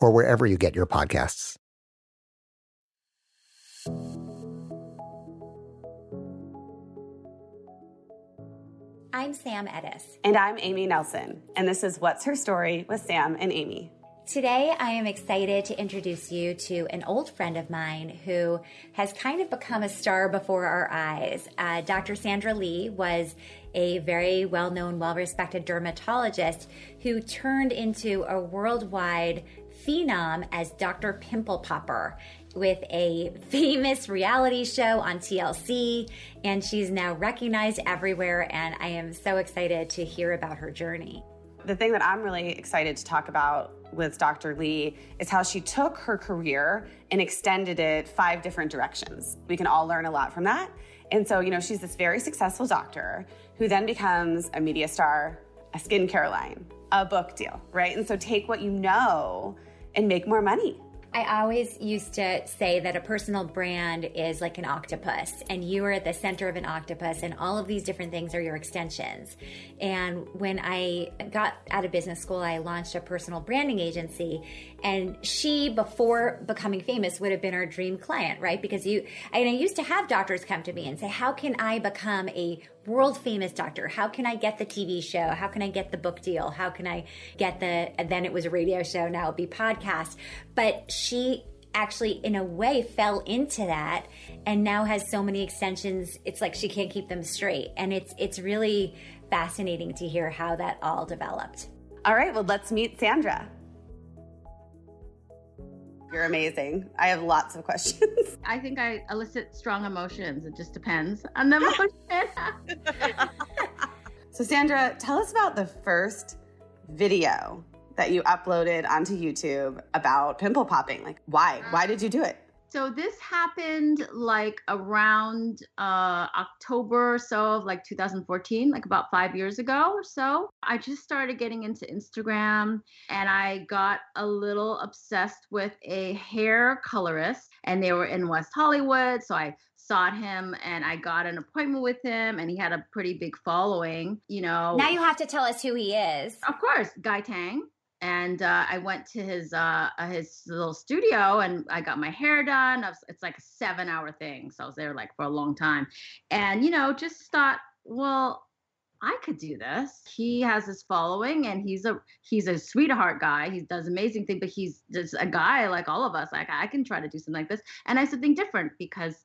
or wherever you get your podcasts. I'm Sam Edis. And I'm Amy Nelson. And this is What's Her Story with Sam and Amy. Today, I am excited to introduce you to an old friend of mine who has kind of become a star before our eyes. Uh, Dr. Sandra Lee was a very well known, well respected dermatologist who turned into a worldwide phenom as Dr. Pimple Popper with a famous reality show on TLC, and she's now recognized everywhere. And I am so excited to hear about her journey. The thing that I'm really excited to talk about with Dr. Lee is how she took her career and extended it five different directions. We can all learn a lot from that. And so, you know, she's this very successful doctor who then becomes a media star, a skincare line, a book deal, right? And so take what you know and make more money. I always used to say that a personal brand is like an octopus, and you are at the center of an octopus, and all of these different things are your extensions. And when I got out of business school, I launched a personal branding agency, and she, before becoming famous, would have been our dream client, right? Because you, and I used to have doctors come to me and say, How can I become a world famous doctor? How can I get the TV show? How can I get the book deal? How can I get the, then it was a radio show, now it'll be podcast. But she actually, in a way, fell into that and now has so many extensions, it's like she can't keep them straight. And it's, it's really fascinating to hear how that all developed. All right, well, let's meet Sandra. You're amazing. I have lots of questions. I think I elicit strong emotions. It just depends on the emotion. so, Sandra, tell us about the first video that you uploaded onto YouTube about pimple popping. Like, why? Why did you do it? So this happened like around uh, October or so of like 2014, like about five years ago or so. I just started getting into Instagram and I got a little obsessed with a hair colorist and they were in West Hollywood. So I sought him and I got an appointment with him and he had a pretty big following, you know. Now you have to tell us who he is. Of course, Guy Tang and uh, I went to his uh, uh, his little studio and I got my hair done. Was, it's like a seven hour thing, so I was there like for a long time, and you know just thought, well, I could do this. He has his following, and he's a he's a sweetheart guy. He does amazing things, but he's just a guy like all of us. Like I can try to do something like this, and I said something different because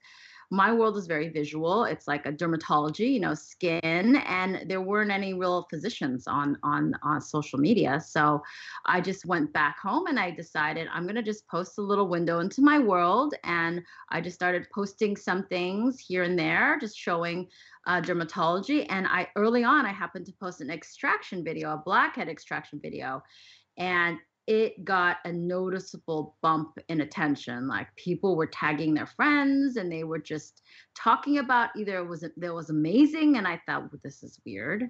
my world is very visual. It's like a dermatology, you know, skin, and there weren't any real physicians on on on social media. So I just went back home and I decided I'm gonna just post a little window into my world, and I just started posting some things here and there, just showing uh, dermatology. And I early on I happened to post an extraction video, a blackhead extraction video, and it got a noticeable bump in attention. Like people were tagging their friends and they were just talking about either it was it was amazing and I thought well, this is weird.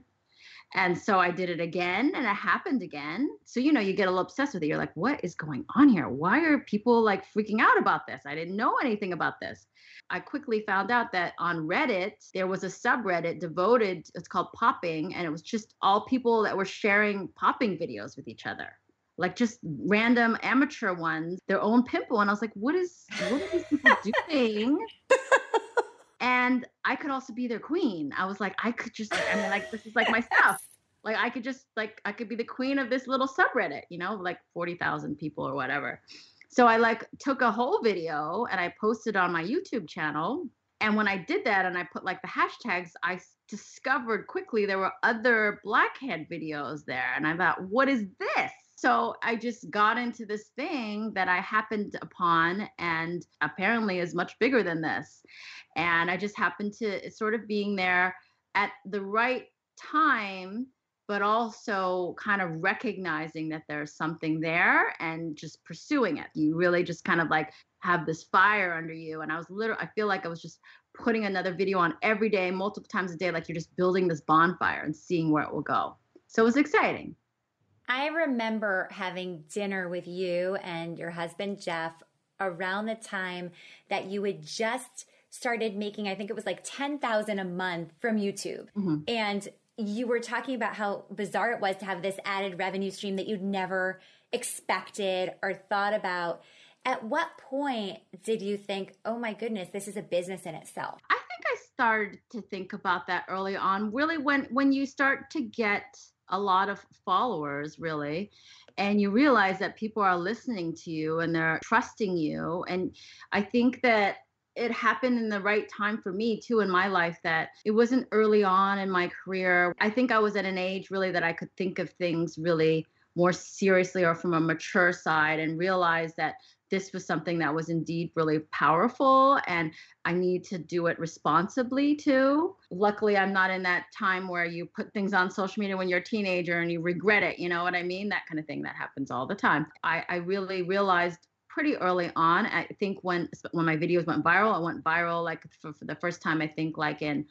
And so I did it again and it happened again. So you know, you get a little obsessed with it. You're like, what is going on here? Why are people like freaking out about this? I didn't know anything about this. I quickly found out that on Reddit, there was a subreddit devoted, it's called Popping, and it was just all people that were sharing popping videos with each other like just random amateur ones, their own pimple. And I was like, what is what are these people doing? and I could also be their queen. I was like, I could just I mean like this is like my stuff. Like I could just like I could be the queen of this little subreddit, you know, like 40,000 people or whatever. So I like took a whole video and I posted on my YouTube channel. And when I did that and I put like the hashtags, I discovered quickly there were other blackhead videos there. And I thought, what is this? So I just got into this thing that I happened upon and apparently is much bigger than this. And I just happened to sort of being there at the right time, but also kind of recognizing that there's something there and just pursuing it. You really just kind of like have this fire under you. And I was literally, I feel like I was just putting another video on every day, multiple times a day, like you're just building this bonfire and seeing where it will go. So it was exciting. I remember having dinner with you and your husband, Jeff, around the time that you had just started making, I think it was like 10,000 a month from YouTube. Mm-hmm. And you were talking about how bizarre it was to have this added revenue stream that you'd never expected or thought about. At what point did you think, oh my goodness, this is a business in itself? I think I started to think about that early on. Really, when when you start to get a lot of followers really and you realize that people are listening to you and they're trusting you and i think that it happened in the right time for me too in my life that it wasn't early on in my career. I think i was at an age really that i could think of things really more seriously or from a mature side and realize that this was something that was indeed really powerful and I need to do it responsibly too. Luckily, I'm not in that time where you put things on social media when you're a teenager and you regret it. You know what I mean? That kind of thing that happens all the time. I, I really realized pretty early on. I think when when my videos went viral, I went viral like for, for the first time. I think like in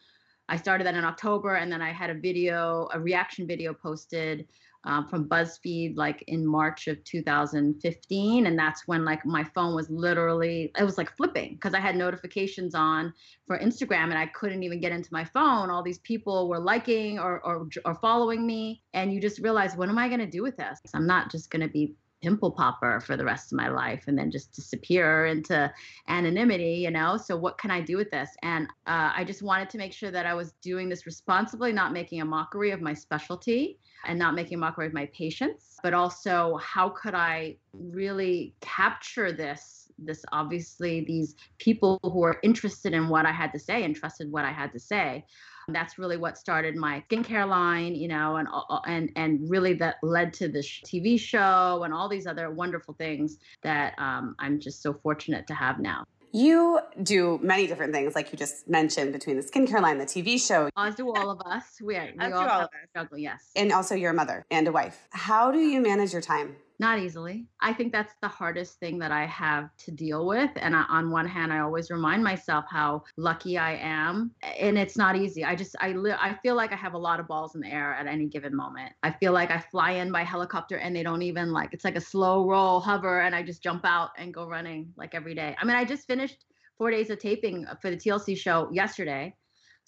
I started that in October, and then I had a video, a reaction video posted um, from BuzzFeed like in March of 2015. And that's when like my phone was literally, it was like flipping because I had notifications on for Instagram and I couldn't even get into my phone. All these people were liking or, or, or following me. And you just realize, what am I going to do with this? I'm not just going to be pimple popper for the rest of my life and then just disappear into anonymity you know so what can i do with this and uh, i just wanted to make sure that i was doing this responsibly not making a mockery of my specialty and not making mockery of my patients but also how could i really capture this this obviously these people who are interested in what i had to say and trusted what i had to say that's really what started my skincare line, you know, and and and really that led to this TV show and all these other wonderful things that um, I'm just so fortunate to have now. You do many different things, like you just mentioned, between the skincare line, the TV show. As do all of us. We, we all, all of us. struggle, yes. And also, you're a mother and a wife. How do you manage your time? Not easily. I think that's the hardest thing that I have to deal with. And I, on one hand, I always remind myself how lucky I am, and it's not easy. I just I li- I feel like I have a lot of balls in the air at any given moment. I feel like I fly in by helicopter and they don't even like it's like a slow roll hover, and I just jump out and go running like every day. I mean, I just finished four days of taping for the TLC show yesterday.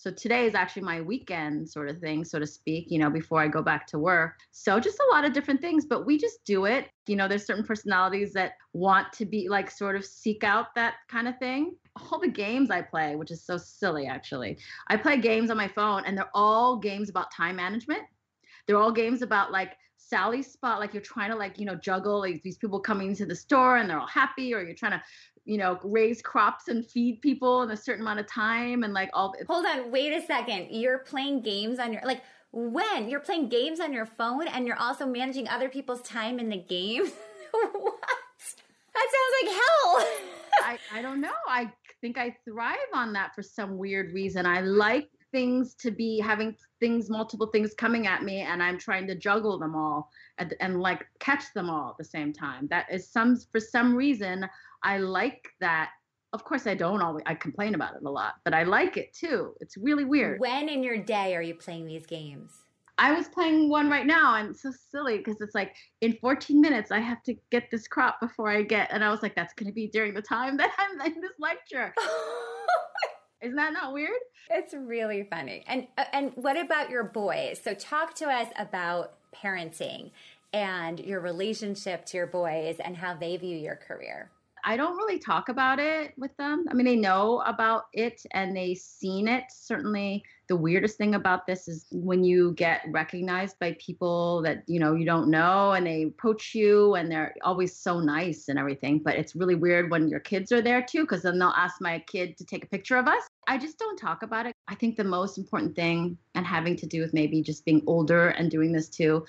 So today is actually my weekend sort of thing, so to speak, you know, before I go back to work. So just a lot of different things, but we just do it. You know, there's certain personalities that want to be like sort of seek out that kind of thing. All the games I play, which is so silly actually. I play games on my phone and they're all games about time management. They're all games about like Sally spot, like you're trying to like, you know, juggle like these people coming into the store and they're all happy, or you're trying to you know, raise crops and feed people in a certain amount of time and like all. Hold on, wait a second. You're playing games on your like when you're playing games on your phone and you're also managing other people's time in the game. what? That sounds like hell. I I don't know. I think I thrive on that for some weird reason. I like things to be having things multiple things coming at me and i'm trying to juggle them all and, and like catch them all at the same time that is some for some reason I like that. Of course, I don't always, I complain about it a lot, but I like it too. It's really weird. When in your day are you playing these games? I was playing one right now and it's so silly because it's like in 14 minutes I have to get this crop before I get and I was like that's going to be during the time that I'm in this lecture. Isn't that not weird? It's really funny. And uh, and what about your boys? So talk to us about parenting and your relationship to your boys and how they view your career. I don't really talk about it with them. I mean, they know about it and they've seen it. Certainly, the weirdest thing about this is when you get recognized by people that you know you don't know and they approach you and they're always so nice and everything. But it's really weird when your kids are there too, because then they'll ask my kid to take a picture of us. I just don't talk about it. I think the most important thing, and having to do with maybe just being older and doing this too,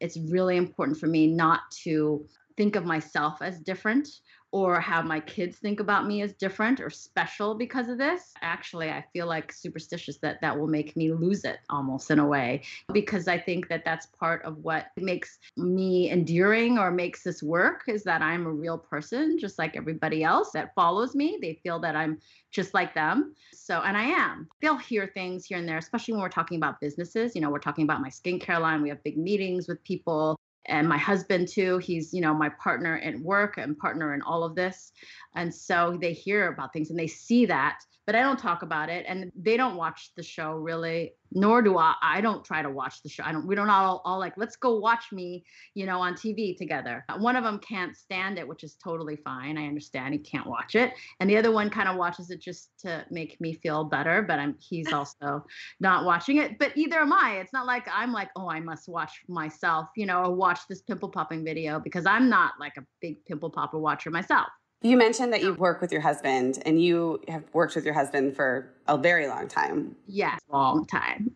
it's really important for me not to think of myself as different or have my kids think about me as different or special because of this. Actually, I feel like superstitious that that will make me lose it almost in a way because I think that that's part of what makes me enduring or makes this work is that I'm a real person just like everybody else that follows me. They feel that I'm just like them. So, and I am. They'll hear things here and there, especially when we're talking about businesses. You know, we're talking about my skincare line. We have big meetings with people and my husband too he's you know my partner in work and partner in all of this. And so they hear about things and they see that but i don't talk about it and they don't watch the show really nor do i i don't try to watch the show. I don't we don't all, all like let's go watch me you know on tv together. Uh, one of them can't stand it which is totally fine. I understand he can't watch it. And the other one kind of watches it just to make me feel better but i'm he's also not watching it. But either am i. It's not like i'm like oh i must watch myself you know or watch this pimple popping video because i'm not like a big pimple popper watcher myself you mentioned that you work with your husband and you have worked with your husband for a very long time. Yes, long time.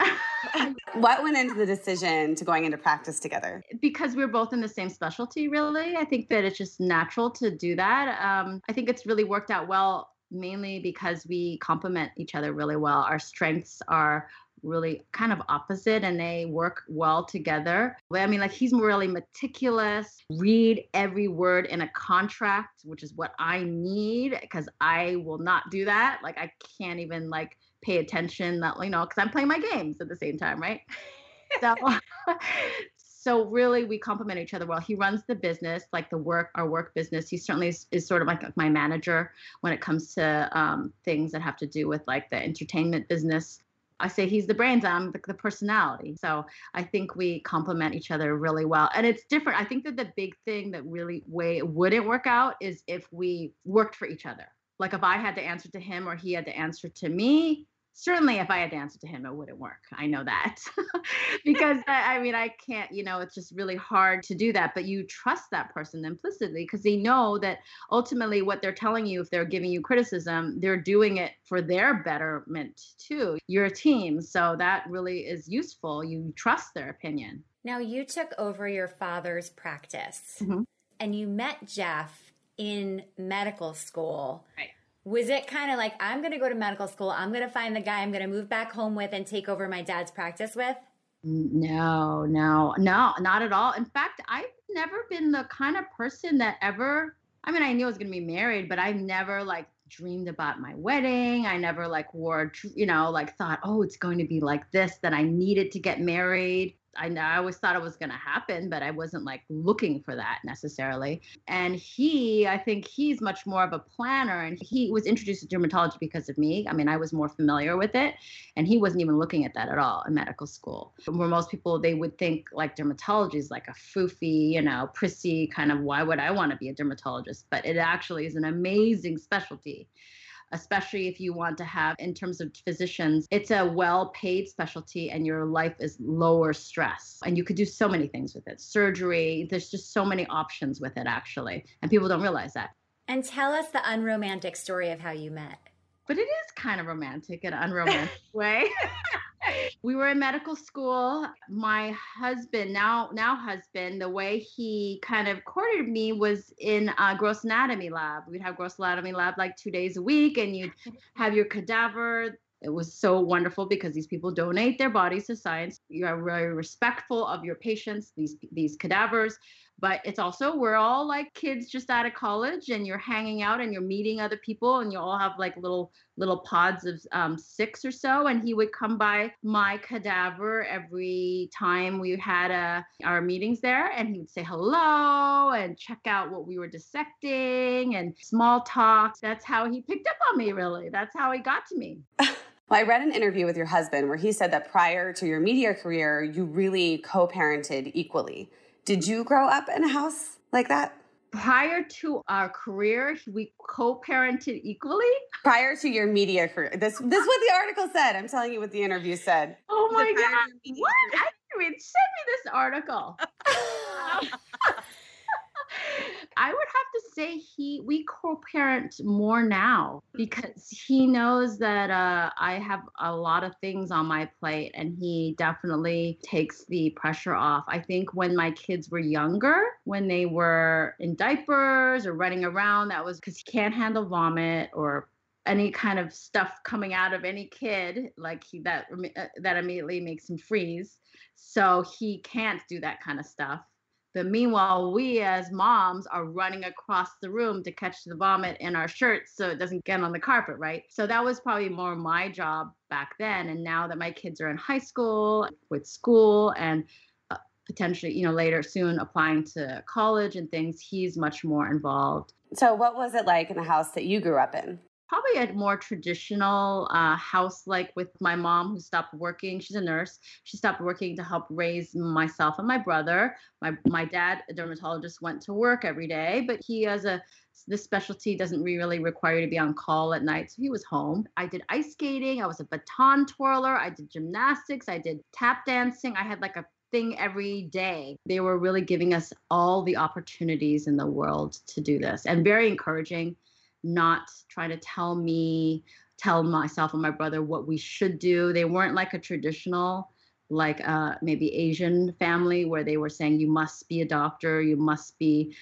what went into the decision to going into practice together? Because we're both in the same specialty, really. I think that it's just natural to do that. Um, I think it's really worked out well mainly because we complement each other really well. Our strengths are really kind of opposite and they work well together. I mean, like he's really meticulous, read every word in a contract, which is what I need because I will not do that. Like I can't even like pay attention that you know because I'm playing my games at the same time, right? so so really we complement each other well he runs the business like the work our work business he certainly is, is sort of like my manager when it comes to um, things that have to do with like the entertainment business I say he's the brains, I'm the, the, personality. So I think we complement each other really well. And it's different. I think that the big thing that really way wouldn't work out is if we worked for each other. Like if I had to answer to him or he had to answer to me, certainly if I had to answer to him, it wouldn't work. I know that because I, I, mean, I can't, you know, it's just really hard to do that. But you trust that person implicitly because they know that ultimately what they're telling you, if they're giving you criticism, they're doing it for their betterment too. You're a team. So that really is useful. You trust their opinion. Now, you took over your father's practice mm-hmm. and you met Jeff in medical school. Right Was it kind of like, I'm going to go to medical school, I'm going to find the guy I'm going to move back home with and take over my dad's practice with? No, no, no, not at all. In fact, I've never been the kind of person that ever, I mean, I knew I was going to be married, but I've never like dreamed about my wedding. I never like wore, you know, like thought, oh, it's going to be like this, that I needed to get married. I, I always thought it was going to happen, but I wasn't like looking for that necessarily. And he, I think he's much more of a planner and he was introduced to dermatology because of me. I mean, I was more familiar with it and he wasn't even looking at that at all in medical school. Where most people, they would think like dermatology is like a foofy, you know, prissy kind of, why would I want to be a dermatologist? But it actually is an amazing specialty especially if you want to have, in terms of physicians, it's a well paid specialty and your life is lower stress. And you could do so many things with it surgery, there's just so many options with it, actually. And people don't realize that. And tell us the unromantic story of how you met. But it is kind of romantic in an unromantic way. we were in medical school. My husband, now now husband, the way he kind of courted me was in a gross anatomy lab. We'd have gross anatomy lab like two days a week, and you'd have your cadaver. It was so wonderful because these people donate their bodies to science. You are very respectful of your patients, these these cadavers but it's also we're all like kids just out of college and you're hanging out and you're meeting other people and you all have like little little pods of um, six or so and he would come by my cadaver every time we had uh, our meetings there and he would say hello and check out what we were dissecting and small talk that's how he picked up on me really. That's how he got to me. Well, I read an interview with your husband where he said that prior to your media career, you really co parented equally. Did you grow up in a house like that? Prior to our career, we co-parented equally. Prior to your media career, this this is what the article said. I'm telling you what the interview said. Oh my god! What? I didn't even send me this article. I would have to say he we co-parent more now because he knows that uh, I have a lot of things on my plate and he definitely takes the pressure off. I think when my kids were younger, when they were in diapers or running around, that was because he can't handle vomit or any kind of stuff coming out of any kid like he that uh, that immediately makes him freeze so he can't do that kind of stuff but meanwhile, we as moms are running across the room to catch the vomit in our shirts so it doesn't get on the carpet, right? So that was probably more my job back then. And now that my kids are in high school with school and uh, potentially, you know, later soon applying to college and things, he's much more involved. So, what was it like in the house that you grew up in? Probably a more traditional uh, house like with my mom who stopped working. She's a nurse. She stopped working to help raise myself and my brother. My my dad a dermatologist went to work every day but he has a this specialty doesn't really require you to be on call at night so he was home. I did ice skating. I was a baton twirler. I did gymnastics. I did tap dancing. I had like a thing every day. They were really giving us all the opportunities in the world to do this and very encouraging not trying to tell me, tell myself and my brother what we should do. They weren't like a traditional, like uh, maybe Asian family where they were saying you must be a doctor, you must be.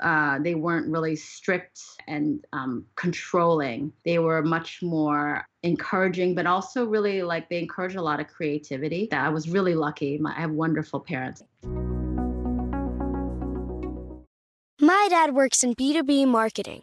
Uh, they weren't really strict and um, controlling. They were much more encouraging, but also really like they encourage a lot of creativity. That I was really lucky. I have wonderful parents. My dad works in B2B marketing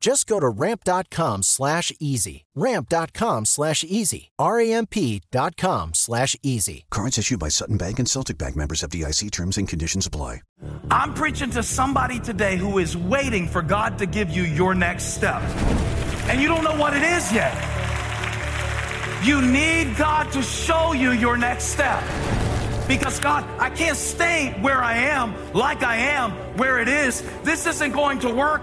Just go to ramp.com slash easy. Ramp.com slash easy. R-A-M-P.com slash easy. Cards issued by Sutton Bank and Celtic Bank members FDIC terms and conditions apply. I'm preaching to somebody today who is waiting for God to give you your next step. And you don't know what it is yet. You need God to show you your next step. Because God, I can't stay where I am like I am where it is. This isn't going to work.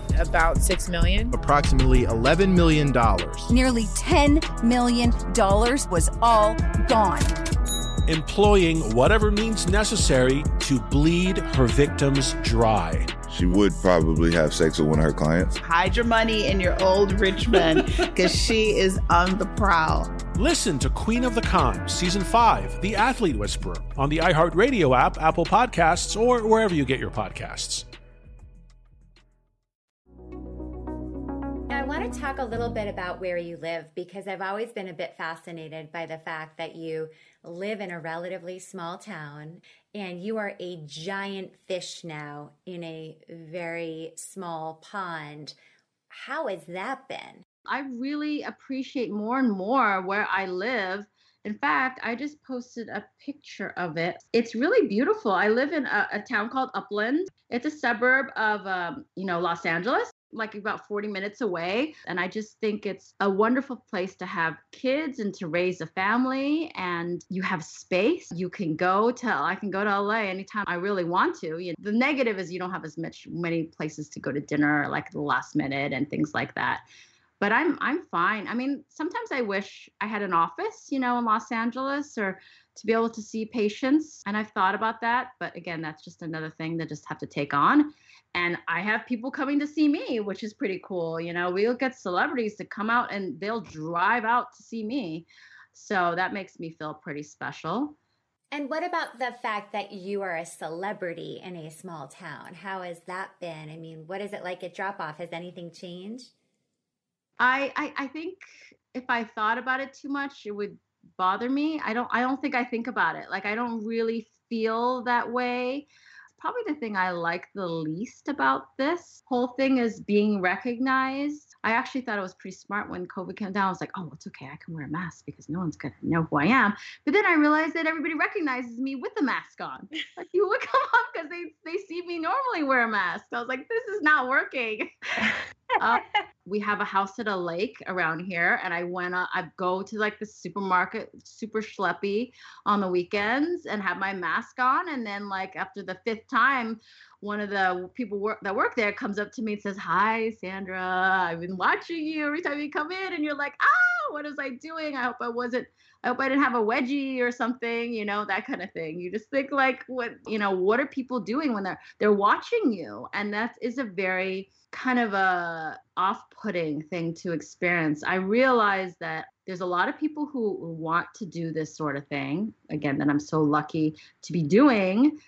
about six million. Approximately eleven million dollars. Nearly ten million dollars was all gone. Employing whatever means necessary to bleed her victims dry. She would probably have sex with one of her clients. Hide your money in your old rich man because she is on the prowl. Listen to Queen of the Con, Season 5, The Athlete Whisperer, on the iHeartRadio app, Apple Podcasts, or wherever you get your podcasts. Want to talk a little bit about where you live because I've always been a bit fascinated by the fact that you live in a relatively small town and you are a giant fish now in a very small pond. How has that been? I really appreciate more and more where I live. In fact, I just posted a picture of it. It's really beautiful. I live in a, a town called Upland. It's a suburb of, um, you know, Los Angeles like about 40 minutes away. And I just think it's a wonderful place to have kids and to raise a family. And you have space. You can go to, I can go to LA anytime I really want to. You know, the negative is you don't have as much, many places to go to dinner, like the last minute and things like that. But I'm I'm fine. I mean, sometimes I wish I had an office, you know, in Los Angeles or to be able to see patients. And I've thought about that. But again, that's just another thing that just have to take on and I have people coming to see me, which is pretty cool. You know, we'll get celebrities to come out and they'll drive out to see me. So that makes me feel pretty special. And what about the fact that you are a celebrity in a small town? How has that been? I mean, what is it like at drop off? Has anything changed? I, I I think if I thought about it too much, it would bother me. I don't I don't think I think about it. Like I don't really feel that way probably the thing I like the least about this whole thing is being recognized. I actually thought it was pretty smart when COVID came down. I was like, oh, it's okay. I can wear a mask because no one's going to know who I am. But then I realized that everybody recognizes me with the mask on. Like, you would come up because they, they see me normally wear a mask. I was like, this is not working. uh, we have a house at a lake around here and i went uh, i go to like the supermarket super schleppy on the weekends and have my mask on and then like after the fifth time one of the people work that work there comes up to me and says hi sandra i've been watching you every time you come in and you're like ah what was i doing? I hope i wasn't I hope I didn't have a wedgie or something, you know, that kind of thing. You just think like what, you know, what are people doing when they're they're watching you? And that is a very kind of a off-putting thing to experience. I realize that there's a lot of people who want to do this sort of thing, again, that I'm so lucky to be doing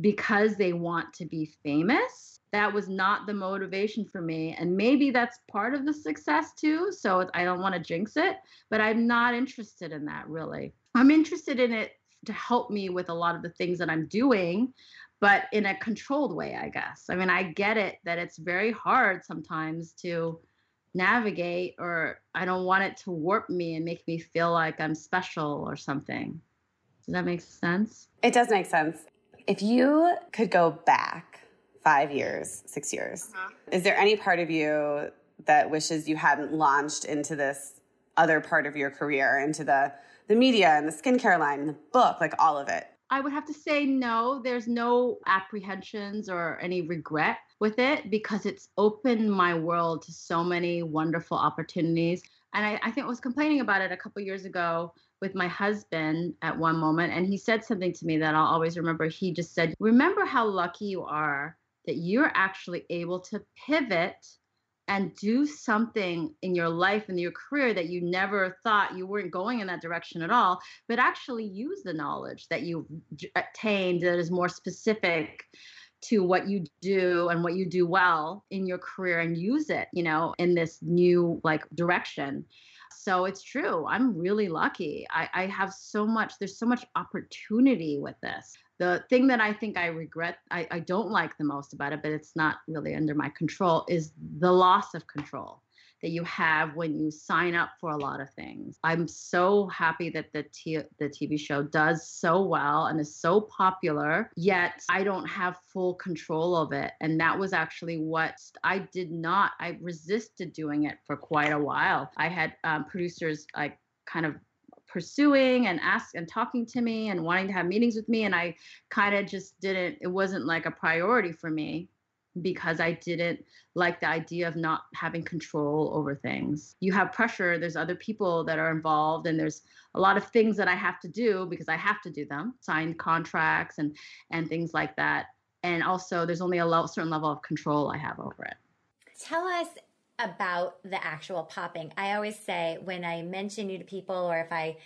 because they want to be famous that was not the motivation for me. And maybe that's part of the success too. So I don't want to jinx it, but I'm not interested in that really. I'm interested in it to help me with a lot of the things that I'm doing, but in a controlled way, I guess. I mean, I get it that it's very hard sometimes to navigate, or I don't want it to warp me and make me feel like I'm special or something. Does that make sense? It does make sense. If you could go back five years, six years. Uh-huh. Is there any part of you that wishes you hadn't launched into this other part of your career, into the the media and the skincare line and the book, like all of it? I would have to say no. There's no apprehensions or any regret with it because it's opened my world to so many wonderful opportunities. And I, I think I was complaining about it a couple years ago with my husband at one moment, and he said something to me that I'll always remember. He just said, Remember how lucky you are that you're actually able to pivot and do something in your life and your career that you never thought you weren't going in that direction at all, but actually use the knowledge that you've attained that is more specific to what you do and what you do well in your career and use it, you know, in this new like direction. So it's true. I'm really lucky. I, I have so much, there's so much opportunity with this the thing that I think I regret, I, I don't like the most about it, but it's not really under my control, is the loss of control that you have when you sign up for a lot of things. I'm so happy that the t- the TV show does so well and is so popular, yet I don't have full control of it. And that was actually what I did not. I resisted doing it for quite a while. I had um, producers like kind of pursuing and ask and talking to me and wanting to have meetings with me and i kind of just didn't it wasn't like a priority for me because i didn't like the idea of not having control over things. You have pressure there's other people that are involved and there's a lot of things that i have to do because i have to do them sign contracts and and things like that. And also there's only a level, certain level of control i have over it. Tell us about the actual popping. I always say when I mention you to people or if I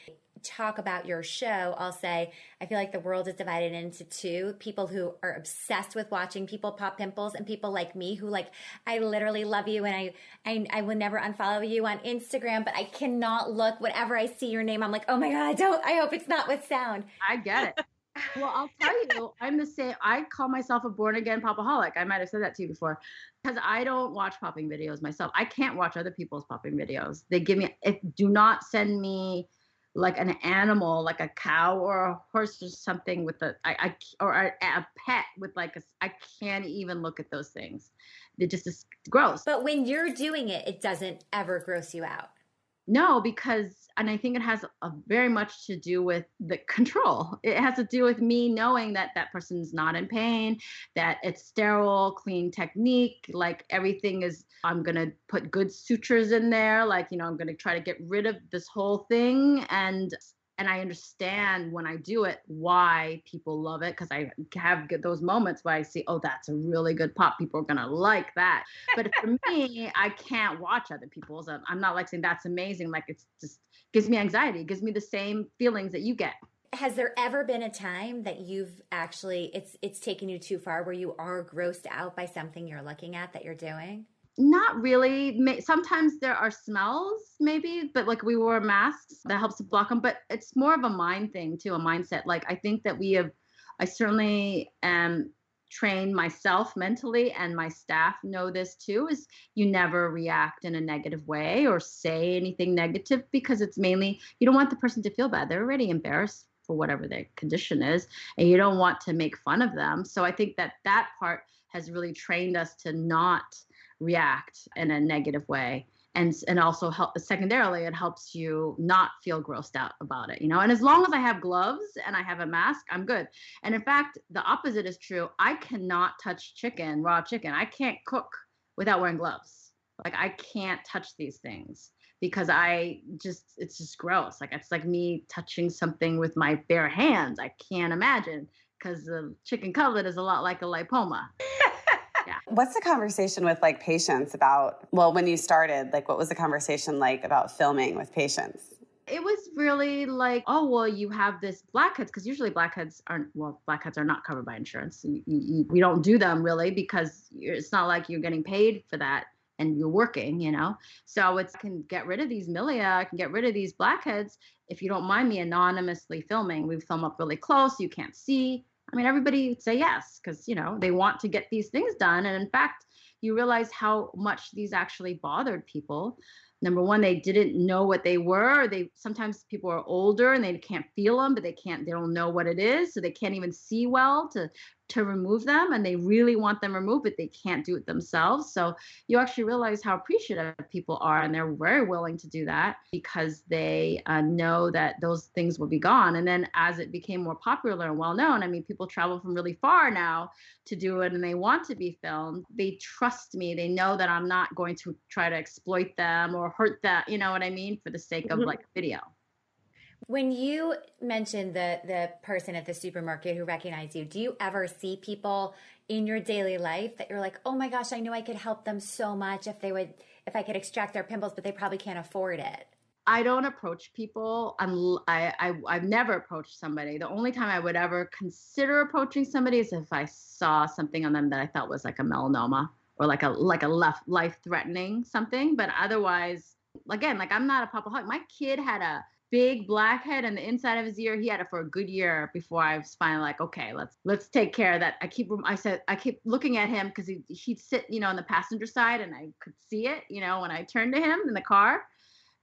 talk about your show, I'll say, I feel like the world is divided into two people who are obsessed with watching people pop pimples and people like me who like, I literally love you and I, I, I will never unfollow you on Instagram, but I cannot look whenever I see your name. I'm like, oh my God, I don't, I hope it's not with sound. I get it. Well, I'll tell you, I'm the same. I call myself a born again popaholic. I might have said that to you before, because I don't watch popping videos myself. I can't watch other people's popping videos. They give me. If do not send me like an animal, like a cow or a horse or something with a, I, I or a, a pet with like a. I can't even look at those things. It just is gross. But when you're doing it, it doesn't ever gross you out. No, because and I think it has a very much to do with the control. It has to do with me knowing that that person's not in pain, that it's sterile, clean technique, like everything is I'm going to put good sutures in there, like you know, I'm going to try to get rid of this whole thing and and I understand when I do it why people love it because I have those moments where I see, oh, that's a really good pop. People are gonna like that. But for me, I can't watch other people's. I'm not like saying that's amazing. Like it's just gives me anxiety. It gives me the same feelings that you get. Has there ever been a time that you've actually it's it's taken you too far where you are grossed out by something you're looking at that you're doing? Not really. Sometimes there are smells, maybe, but like we wore masks that helps to block them. But it's more of a mind thing too, a mindset. Like I think that we have, I certainly am trained myself mentally, and my staff know this too. Is you never react in a negative way or say anything negative because it's mainly you don't want the person to feel bad. They're already embarrassed for whatever their condition is, and you don't want to make fun of them. So I think that that part has really trained us to not react in a negative way. And and also help secondarily it helps you not feel grossed out about it you know? And as long as i have gloves and i have a mask i'm good. And in fact the opposite is true. I cannot touch chicken raw chicken. I can't cook without wearing gloves. Like i can't touch these things because i just it's just gross. Like it's like me touching something with my bare hands. I can't imagine because the chicken cutlet is a lot like a lipoma What's the conversation with like patients about? Well, when you started, like, what was the conversation like about filming with patients? It was really like, oh well, you have this blackheads because usually blackheads aren't well, blackheads are not covered by insurance. You, you, we don't do them really because it's not like you're getting paid for that and you're working, you know. So it's I can get rid of these milia, I can get rid of these blackheads if you don't mind me anonymously filming. We film up really close, you can't see. I mean, everybody would say yes because, you know, they want to get these things done. And in fact, you realize how much these actually bothered people number one they didn't know what they were they sometimes people are older and they can't feel them but they can't they don't know what it is so they can't even see well to to remove them and they really want them removed but they can't do it themselves. So you actually realize how appreciative people are and they're very willing to do that because they uh, know that those things will be gone. And then as it became more popular and well known i mean people travel from really far now to do it and they want to be filmed. They trust me. They know that i'm not going to try to exploit them or hurt that you know what i mean for the sake of mm-hmm. like video when you mentioned the the person at the supermarket who recognized you, do you ever see people in your daily life that you're like, "Oh my gosh, I knew I could help them so much if they would if I could extract their pimples, but they probably can't afford it." I don't approach people. I'm, I, I, I've never approached somebody. The only time I would ever consider approaching somebody is if I saw something on them that I thought was like a melanoma or like a like a left life threatening something. But otherwise, again, like I'm not a papa hug. My kid had a big blackhead on the inside of his ear. He had it for a good year before I was finally like, okay, let's let's take care of that. I keep I said I keep looking at him because he he'd sit you know on the passenger side and I could see it you know when I turned to him in the car,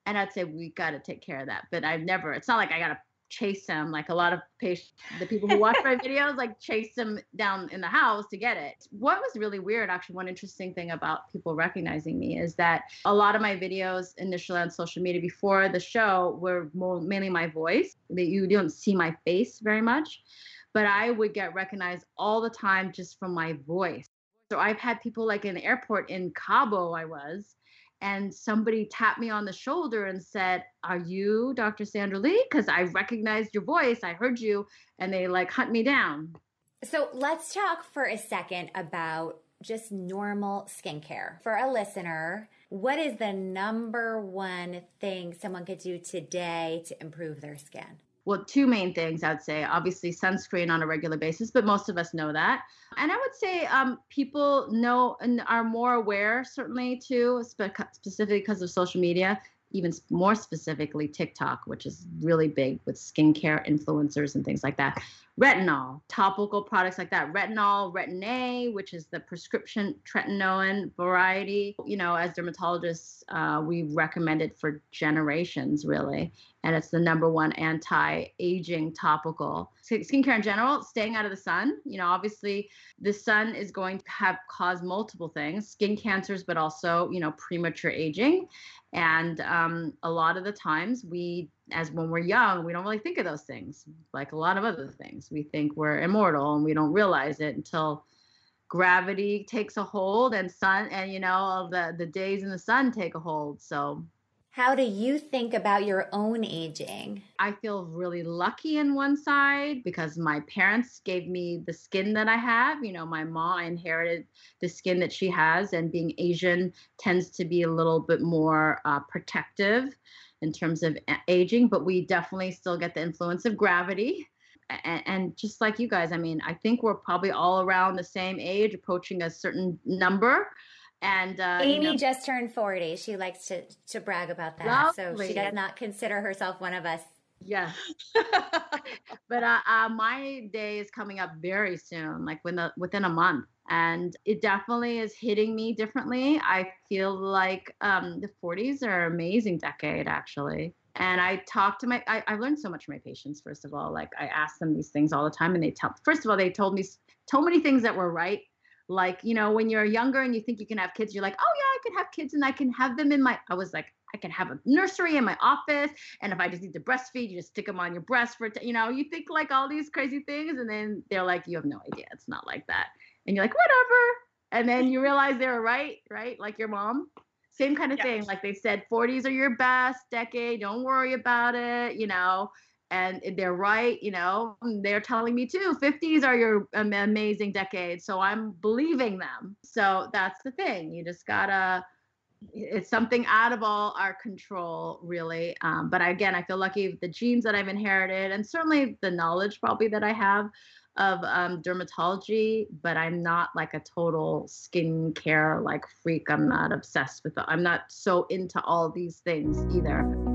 and I'd say we got to take care of that. But I've never. It's not like I got to chase them like a lot of patients the people who watch my videos like chase them down in the house to get it. What was really weird actually one interesting thing about people recognizing me is that a lot of my videos initially on social media before the show were more, mainly my voice. That you don't see my face very much but i would get recognized all the time just from my voice. So i've had people like in the airport in cabo i was and somebody tapped me on the shoulder and said, Are you Dr. Sandra Lee? Because I recognized your voice, I heard you, and they like hunt me down. So let's talk for a second about just normal skincare. For a listener, what is the number one thing someone could do today to improve their skin? Well, two main things I'd say. Obviously, sunscreen on a regular basis, but most of us know that. And I would say um, people know and are more aware, certainly too, specifically because of social media, even more specifically TikTok, which is really big with skincare influencers and things like that retinol, topical products like that. Retinol, Retin-A, which is the prescription tretinoin variety. You know, as dermatologists, uh, we recommend it for generations, really. And it's the number one anti aging topical. Skincare in general, staying out of the sun. You know, obviously, the sun is going to have caused multiple things skin cancers, but also, you know, premature aging. And um, a lot of the times we as when we're young, we don't really think of those things like a lot of other things. We think we're immortal and we don't realize it until gravity takes a hold and sun and you know all the the days in the sun take a hold. So how do you think about your own aging? I feel really lucky in one side because my parents gave me the skin that i have. You know my mom inherited the skin that she has and being asian tends to be a little bit more uh, protective in terms of aging, but we definitely still get the influence of gravity. And, and, just like you guys, I mean, I think we're probably all around the same age, approaching a certain number. And uh, Amy you know, just turned 40. She likes to, to brag about that. Lovely. So she does not consider herself one of us yeah. but uh, uh, my day is coming up very soon, like within a, within a month. And it definitely is hitting me differently. I feel like um, the 40s are an amazing decade, actually. And I talk to my, I, I learned so much from my patients, first of all. Like I ask them these things all the time, and they tell, first of all, they told me, told many things that were right like you know when you're younger and you think you can have kids you're like oh yeah i can have kids and i can have them in my i was like i can have a nursery in my office and if i just need to breastfeed you just stick them on your breast for t-. you know you think like all these crazy things and then they're like you have no idea it's not like that. And you're like whatever. And then you realize they were right right? Like your mom? Same kind of thing like they said 40s are your best decade don't worry about it you know and they're right you know they're telling me too 50s are your amazing decade so i'm believing them. So that's the thing you just gotta it's something out of all our control really um, but again i feel lucky with the genes that i've inherited and certainly the knowledge probably that i have of um, dermatology but i'm not like a total skincare like freak i'm not obsessed with it i'm not so into all these things either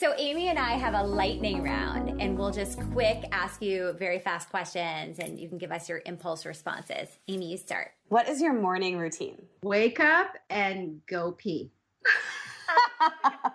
So, Amy and I have a lightning round, and we'll just quick ask you very fast questions, and you can give us your impulse responses. Amy, you start. What is your morning routine? Wake up and go pee. that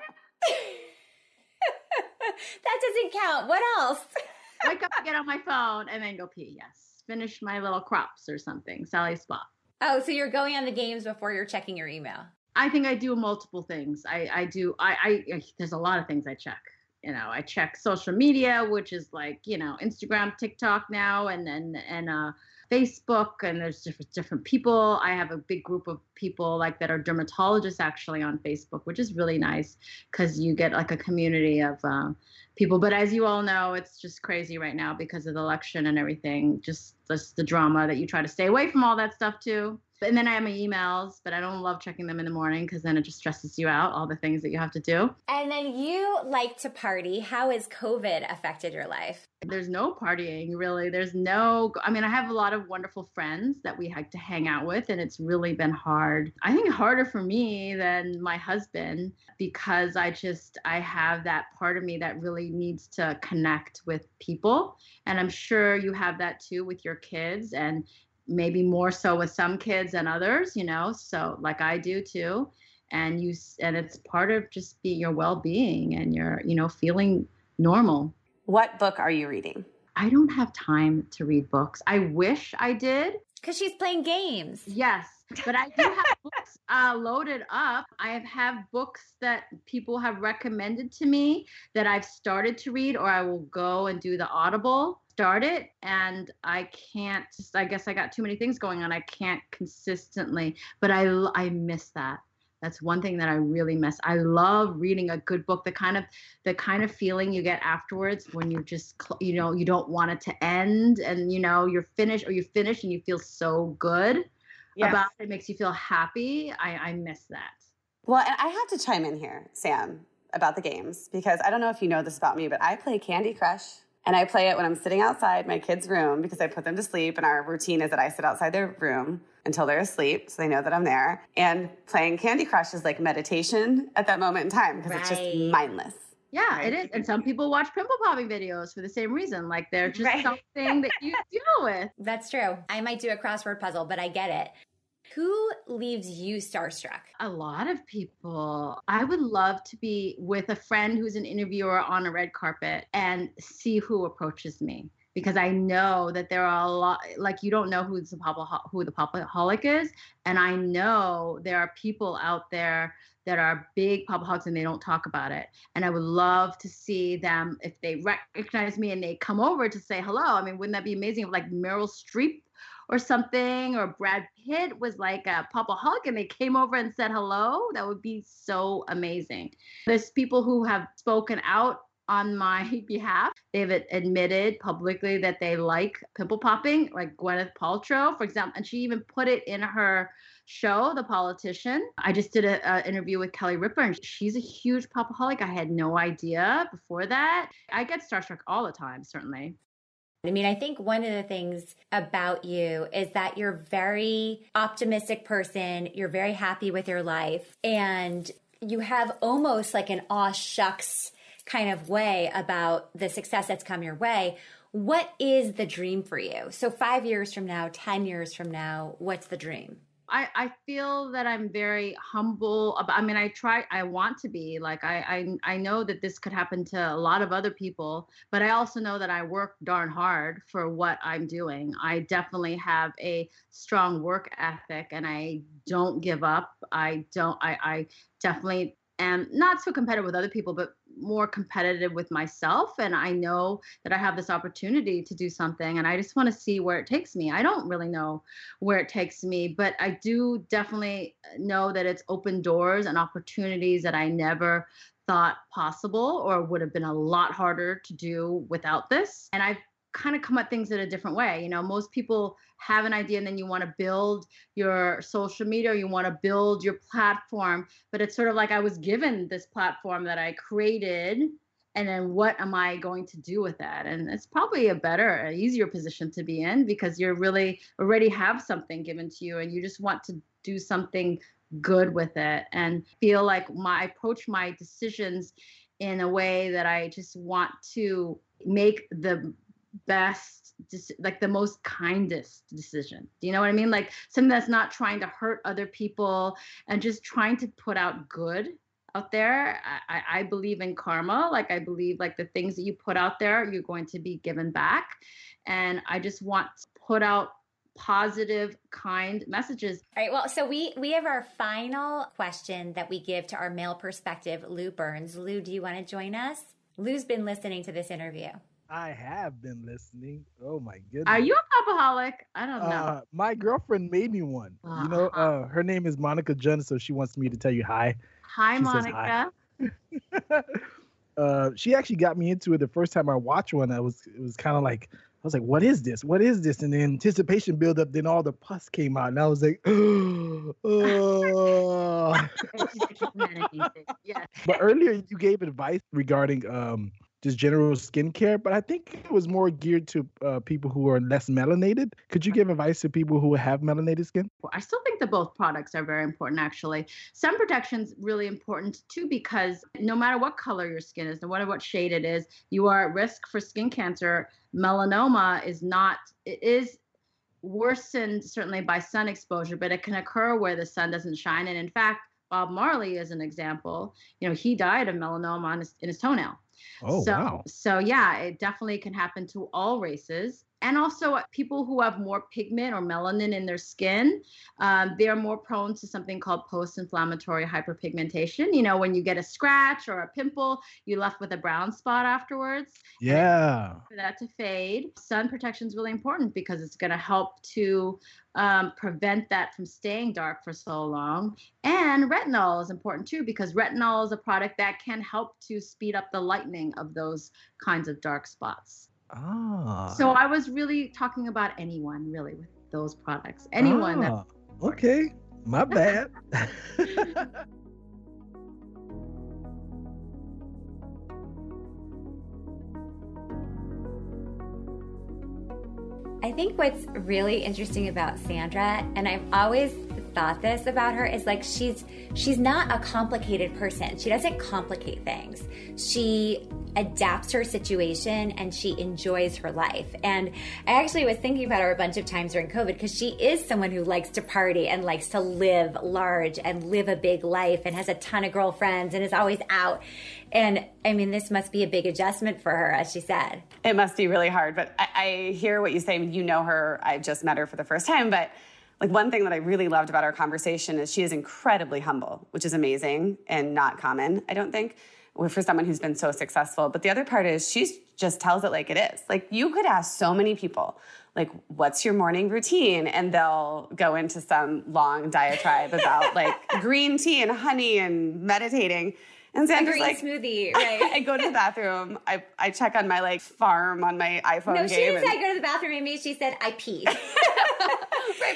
doesn't count. What else? Wake up, get on my phone, and then go pee. Yes. Finish my little crops or something. Sally Spot. Oh, so you're going on the games before you're checking your email? I think I do multiple things. I, I do. I, I, there's a lot of things I check. You know, I check social media, which is like you know Instagram, TikTok now, and and and uh, Facebook, and there's different different people. I have a big group of people like that are dermatologists actually on Facebook, which is really nice because you get like a community of uh, people. But as you all know, it's just crazy right now because of the election and everything. Just just the drama that you try to stay away from all that stuff too and then I have my emails, but I don't love checking them in the morning because then it just stresses you out, all the things that you have to do. And then you like to party. How has COVID affected your life? There's no partying really. There's no, I mean, I have a lot of wonderful friends that we like to hang out with, and it's really been hard. I think harder for me than my husband because I just, I have that part of me that really needs to connect with people. And I'm sure you have that too with your kids. And maybe more so with some kids than others, you know, so like I do too. And you and it's part of just being your well-being and your, you know, feeling normal. What book are you reading? I don't have time to read books. I wish I did. Cuz she's playing games. Yes. But I do have books uh, loaded up. I have, have books that people have recommended to me that I've started to read, or I will go and do the Audible start it and I can't just I guess I got too many things going on. I can't consistently, but I I miss that. That's one thing that I really miss. I love reading a good book. The kind of the kind of feeling you get afterwards when you just you know you don't want it to end and you know you're finished or you finish and you feel so good yes. about it. it. Makes you feel happy. I I miss that. Well, and I have to chime in here, Sam, about the games because I don't know if you know this about me, but I play Candy Crush and I play it when I'm sitting outside my kids' room because I put them to sleep. And our routine is that I sit outside their room until they're asleep so they know that I'm there. And playing Candy Crush is like meditation at that moment in time because right. it's just mindless. Yeah, right. it is. And some people watch pimple popping videos for the same reason. Like they're just right. something that you deal with. That's true. I might do a crossword puzzle, but I get it. Who leaves you starstruck? A lot of people. I would love to be with a friend who's an interviewer on a red carpet and see who approaches me because I know that there are a lot like you don't know who the pop who the popaholic is and I know there are people out there that are big popaholics and they don't talk about it and I would love to see them if they recognize me and they come over to say hello I mean wouldn't that be amazing if like Meryl Streep or something, or Brad Pitt was like uh, a popaholic and they came over and said hello, that would be so amazing. There's people who have spoken out on my behalf. They've admitted publicly that they like pimple popping, like Gwyneth Paltrow, for example, and she even put it in her show, The Politician. I just did an interview with Kelly Ripa, and she's a huge popaholic. I had no idea before that. I get starstruck all the time, certainly. I mean, I think one of the things about you is that you're very optimistic person, you're very happy with your life, and you have almost like an aw shucks kind of way about the success that's come your way. What is the dream for you? So, five years from now, 10 years from now, what's the dream? I, I feel that I'm very humble. I mean, I try, I want to be like, I, I, I know that this could happen to a lot of other people, but I also know that I work darn hard for what I'm doing. I definitely have a strong work ethic and I don't give up. I don't, I, I definitely am not so competitive with other people, but more competitive with myself and I know that I have this opportunity to do something and I just want to see where it takes me. I don't really know where it takes me, but I do definitely know that it's open doors and opportunities that I never thought possible or would have been a lot harder to do without this. And I've kind of come at things in a different way. You know, most people have an idea and then you want to build your social media you want to build your platform, but it's sort of like I was given this platform that I created and then what am I going to do with that? And it's probably a better, easier position to be in because you're really already have something given to you and you just want to do something good with it and feel like my approach my decisions in a way that I just want to make the best like the most kindest decision. Do you know what i mean? Like something that's not trying to hurt other people and just trying to put out good out there. I, I believe in karma. Like i believe like the things that you put out there you're going to be given back. And i just want to put out positive kind messages. All right well so we we have our final question that we give to our male perspective lou burns. Lou do you want to join us? Lou's been listening to this interview I have been listening. Oh my goodness. Are you a popaholic? I don't know. Uh, my girlfriend made me one. Uh-huh. You know, uh, her name is Monica Jun, so she wants me to tell you hi. Hi, she Monica. Hi. uh, she actually got me into it the first time I watched one. I was it was kind of like I was like, "What is this? What is this?" And the anticipation build up. Then all the pus came out, and I was like, "Oh." but earlier you gave advice regarding um just general skincare, but I think it was more geared to uh, people who are less melanated. Could you give advice to people who have melanated skin? Well, I still think that both products are very important, actually. Sun protection is really important too because no matter what color your skin is, no matter what shade it is, you are at risk for skin cancer. Melanoma is not, it is worsened certainly by sun exposure, but it can occur where the sun doesn't shine. And in fact, Bob Marley is an example. You know, he died of melanoma his, in his toenail. Oh, so, wow. So, yeah, it definitely can happen to all races. And also, people who have more pigment or melanin in their skin, um, they're more prone to something called post inflammatory hyperpigmentation. You know, when you get a scratch or a pimple, you're left with a brown spot afterwards. Yeah. For that to fade. Sun protection is really important because it's going to help to um, prevent that from staying dark for so long. And retinol is important too because retinol is a product that can help to speed up the lightening of those kinds of dark spots. Ah. So I was really talking about anyone really with those products. Anyone ah, Okay. My bad. I think what's really interesting about Sandra, and I've always thought this about her, is like she's she's not a complicated person. She doesn't complicate things. She adapts her situation and she enjoys her life. And I actually was thinking about her a bunch of times during COVID because she is someone who likes to party and likes to live large and live a big life and has a ton of girlfriends and is always out. And I mean, this must be a big adjustment for her, as she said. It must be really hard. But I, I hear what you say. You know her. I just met her for the first time. But like one thing that I really loved about our conversation is she is incredibly humble, which is amazing and not common, I don't think for someone who's been so successful. But the other part is she just tells it like it is. Like you could ask so many people, like, what's your morning routine? And they'll go into some long diatribe about like green tea and honey and meditating. And Sandra's like smoothie, right? I, go to the bathroom. I, I check on my like farm on my iPhone. No, she didn't and, say I go to the bathroom. Amy, she said I peed. right,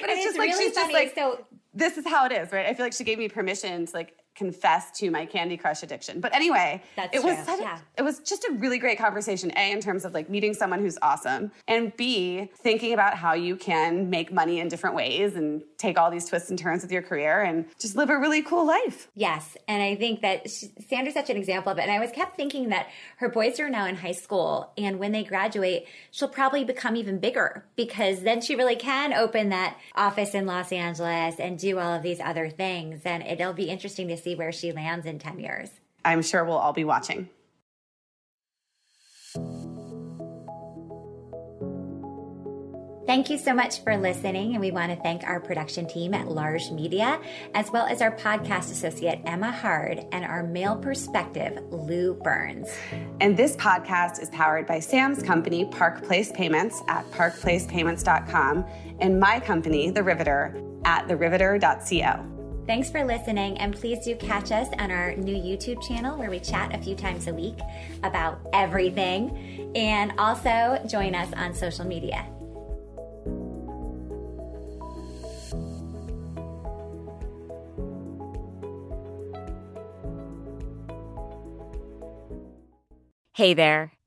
but it's, it's just like she's funny. just like so. This is how it is, right? I feel like she gave me permission to like confess to my Candy Crush addiction. But anyway, That's it was such, yeah. it was just a really great conversation. A in terms of like meeting someone who's awesome, and B thinking about how you can make money in different ways and take all these twists and turns with your career and just live a really cool life. Yes, and I think that she, Sandra's such an example of it. And I was kept thinking that her boys are now in high school, and when they graduate, she'll probably become even bigger because then she really can open that office in Los Angeles and do all of these other things. And it'll be interesting to see where she lands in 10 years. I'm sure we'll all be watching. Thank you so much for listening, and we want to thank our production team at Large Media, as well as our podcast associate Emma Hard and our male perspective Lou Burns. And this podcast is powered by Sam's company, Park Place Payments at parkplacepayments.com, and my company, The Riveter, at theriveter.co. Thanks for listening, and please do catch us on our new YouTube channel where we chat a few times a week about everything, and also join us on social media. Hey there,